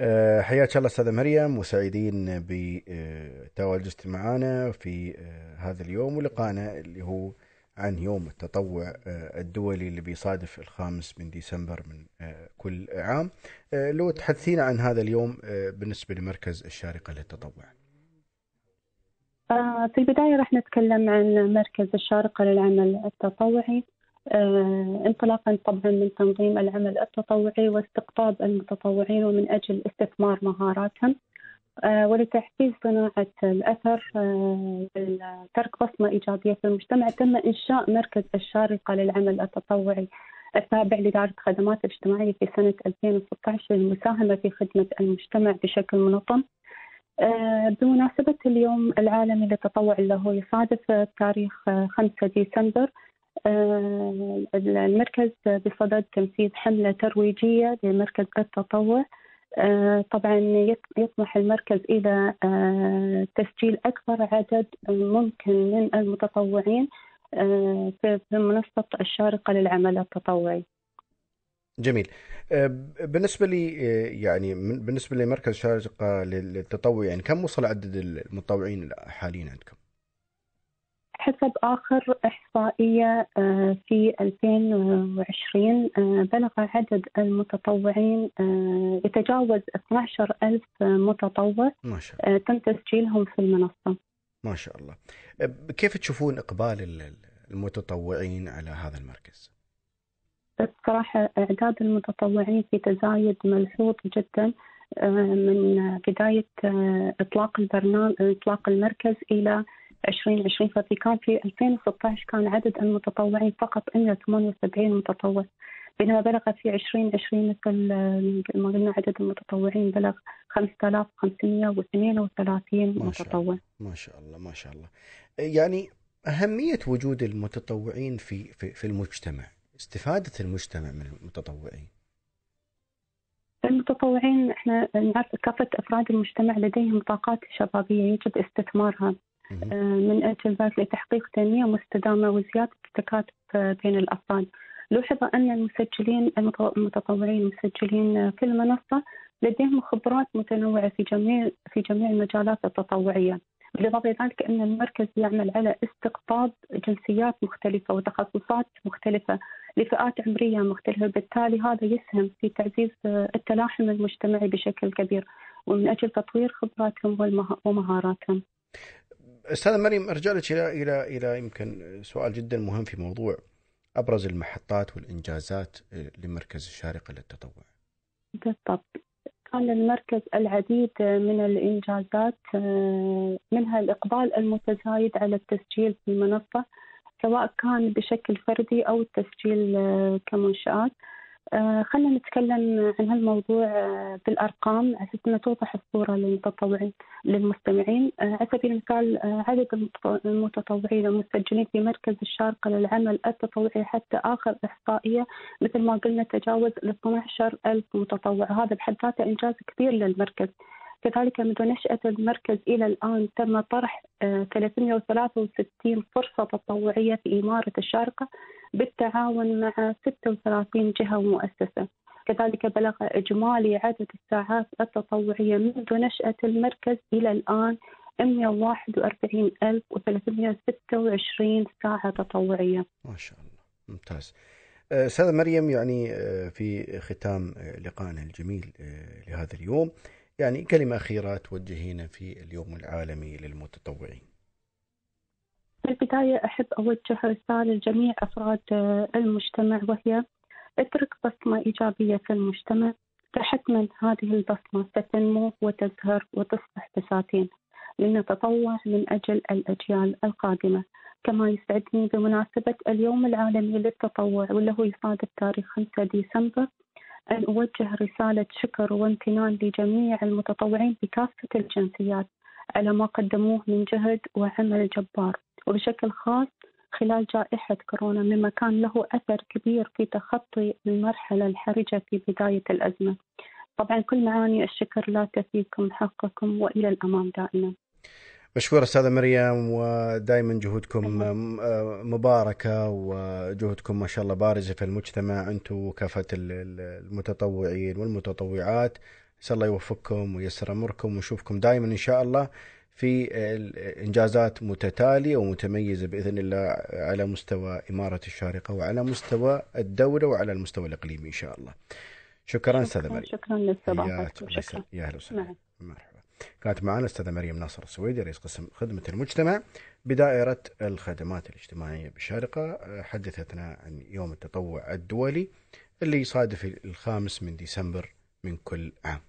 أه، حياك الله أستاذة مريم وسعيدين بتواجدك معنا في أه، هذا اليوم ولقانا اللي هو عن يوم التطوع الدولي اللي بيصادف الخامس من ديسمبر من كل عام. لو تحدثينا عن هذا اليوم بالنسبة لمركز الشارقة للتطوع. في البداية راح نتكلم عن مركز الشارقة للعمل التطوعي. آه، انطلاقا طبعا من تنظيم العمل التطوعي واستقطاب المتطوعين ومن أجل استثمار مهاراتهم. آه، ولتحفيز صناعة الأثر آه، ترك بصمة إيجابية في المجتمع تم إنشاء مركز الشارقة للعمل التطوعي التابع لإدارة الخدمات الاجتماعية في سنة 2016 للمساهمة في خدمة المجتمع بشكل منظم. بمناسبة اليوم العالمي للتطوع اللي هو يصادف تاريخ 5 ديسمبر آه، المركز بصدد تنفيذ حملة ترويجية لمركز التطوع آه، طبعا يطمح المركز إلى آه، تسجيل أكبر عدد ممكن من المتطوعين في منصة الشارقة للعمل التطوعي. جميل. بالنسبة لي يعني بالنسبة لمركز الشارقة للتطوع يعني كم وصل عدد المتطوعين حاليا عندكم؟ حسب آخر إحصائية آه، في 2020 آه، بلغ عدد المتطوعين آه، يتجاوز 12 ألف متطوع ما شاء الله. تم تسجيلهم في المنصة ما شاء الله كيف تشوفون إقبال المتطوعين على هذا المركز؟ بصراحة إعداد المتطوعين في تزايد ملحوظ جدا من بداية إطلاق البرنامج إطلاق المركز إلى 2020 ففي كان في 2016 كان عدد المتطوعين فقط 178 متطوع بينما بلغ في 2020 مثل ما قلنا عدد المتطوعين بلغ 5532 متطوع. ما شاء الله ما شاء الله. يعني أهمية وجود المتطوعين في في, في المجتمع استفادة المجتمع من المتطوعين؟ المتطوعين إحنا نعرف كافة أفراد المجتمع لديهم طاقات شبابية يجب استثمارها. من أجل ذلك لتحقيق تنمية مستدامة وزيادة التكاتف بين الأفراد لوحظ أن المسجلين المتطوعين المسجلين في المنصة لديهم خبرات متنوعة في جميع في جميع المجالات التطوعية. بالإضافة ذلك أن المركز يعمل على استقطاب جنسيات مختلفة وتخصصات مختلفة لفئات عمرية مختلفة. بالتالي هذا يسهم في تعزيز التلاحم المجتمعي بشكل كبير. ومن أجل تطوير خبراتهم ومهاراتهم. أستاذ مريم أرجع لك إلى إلى إلى يمكن سؤال جدا مهم في موضوع أبرز المحطات والإنجازات لمركز الشارقه للتطوع. بالضبط. كان للمركز العديد من الإنجازات منها الإقبال المتزايد على التسجيل في المنصة سواء كان بشكل فردي أو التسجيل كمنشآت. آه، خلينا نتكلم عن هالموضوع آه، بالأرقام. على أساس توضح الصورة للمتطوعين للمستمعين. آه، على سبيل المثال عدد المتطوعين المسجلين في مركز الشارقة للعمل التطوعي حتى آخر إحصائية. مثل ما قلنا تجاوز ال 12 ألف متطوع. وهذا بحد ذاته إنجاز كبير للمركز. كذلك منذ نشأة المركز إلى الآن تم طرح 363 فرصة تطوعية في إمارة الشارقة. بالتعاون مع 36 جهة ومؤسسة. كذلك بلغ إجمالي عدد الساعات التطوعية منذ نشأة المركز إلى الآن 141326 ساعة تطوعية. ما شاء الله. ممتاز. أستاذة مريم يعني أه، في ختام أه، لقائنا الجميل لهذا اليوم يعني كلمة أخيرة توجهينا في اليوم العالمي للمتطوعين. البداية أحب أوجه رسالة لجميع أفراد المجتمع وهي اترك بصمة إيجابية في المجتمع. فحتما هذه البصمة ستنمو وتزهر وتصبح بساتين. لنتطوع من أجل الأجيال القادمة. كما يسعدني بمناسبة اليوم العالمي للتطوع واللي هو يصادف تاريخ 5 ديسمبر أن أوجه رسالة شكر وامتنان لجميع المتطوعين بكافة الجنسيات على ما قدموه من جهد وعمل جبار. وبشكل خاص خلال جائحة كورونا مما كان له أثر كبير في تخطي المرحلة الحرجة في بداية الأزمة. طبعا كل معاني الشكر لا تفيكم حقكم وإلى الأمام دائما. مشكورة أستاذة مريم ودائما جهودكم مباركة وجهودكم ما شاء الله بارزة في المجتمع أنتم وكافة المتطوعين والمتطوعات. نسال الله يوفقكم وييسر أموركم ونشوفكم دائما إن شاء الله. في إنجازات متتالية ومتميزة بإذن الله على مستوى إمارة الشارقة وعلى مستوى الدولة وعلى المستوى الإقليمي إن شاء الله. شكرا أستاذة مريم. شكرا للاستضافه. شكرا. يا أهلا وسهلا. مرحبا. كانت معنا الاستاذه مريم ناصر السويدي رئيس قسم خدمة المجتمع بدائرة الخدمات الاجتماعية بالشارقة حدثتنا عن يوم التطوع الدولي اللي يصادف الخامس من ديسمبر من كل عام.